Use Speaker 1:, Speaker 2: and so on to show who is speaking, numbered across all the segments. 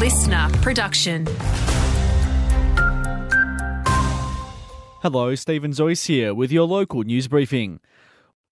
Speaker 1: listener production.
Speaker 2: Hello, Stephen Zoyce here with your local news briefing.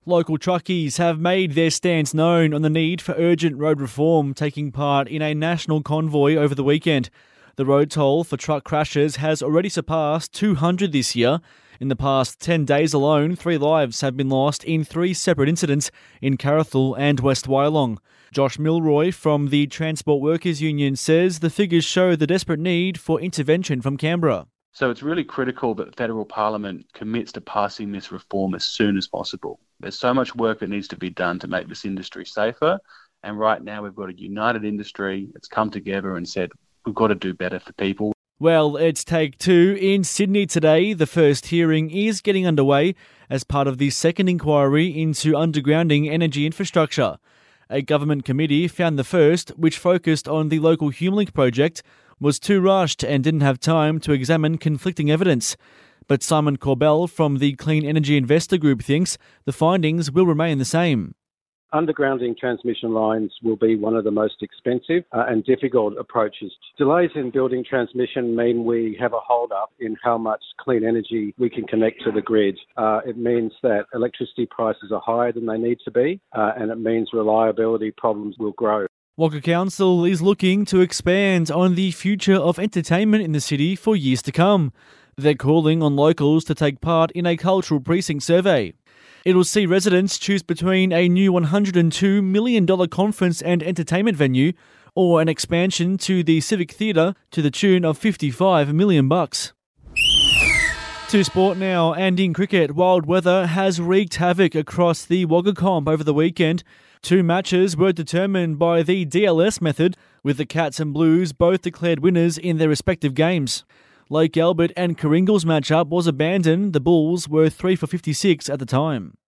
Speaker 2: Local truckies have made their stance known on the need for urgent road reform, taking part in a national convoy over the weekend. The road toll for truck crashes has already surpassed 200 this year. In the past 10 days alone, three lives have been lost in three separate incidents in Carrathool and West Wyalong. Josh Milroy from the Transport Workers Union says the figures show the desperate need for intervention from Canberra.
Speaker 3: So it's really critical that federal parliament commits to passing this reform as soon as possible. There's so much work that needs to be done to make this industry safer. And right now we've got a united industry that's come together and said, we've got to do better for people.
Speaker 2: Well, it's take two in Sydney today. The first hearing is getting underway as part of the second inquiry into undergrounding energy infrastructure. A government committee found the first, which focused on the local HumeLink project, was too rushed and didn't have time to examine conflicting evidence. But Simon Corbell from the Clean Energy Investor Group thinks the findings will remain the same.
Speaker 4: Undergrounding transmission lines will be one of the most expensive uh, and difficult approaches. Delays in building transmission mean we have a hold up in how much clean energy we can connect to the grid. Uh, it means that electricity prices are higher than they need to be, uh, and it means reliability problems will grow.
Speaker 2: Wagga Council is looking to expand on the future of entertainment in the city for years to come. They're calling on locals to take part in a cultural precinct survey. It'll see residents choose between a new $102 million conference and entertainment venue or an expansion to the Civic Theatre to the tune of 55 million bucks. To sport now, and in cricket, wild weather has wreaked havoc across the Wagga Comp over the weekend. Two matches were determined by the DLS method, with the Cats and Blues both declared winners in their respective games. Lake Albert and Kooringal's matchup was abandoned. The Bulls were 3 for 56 at the time.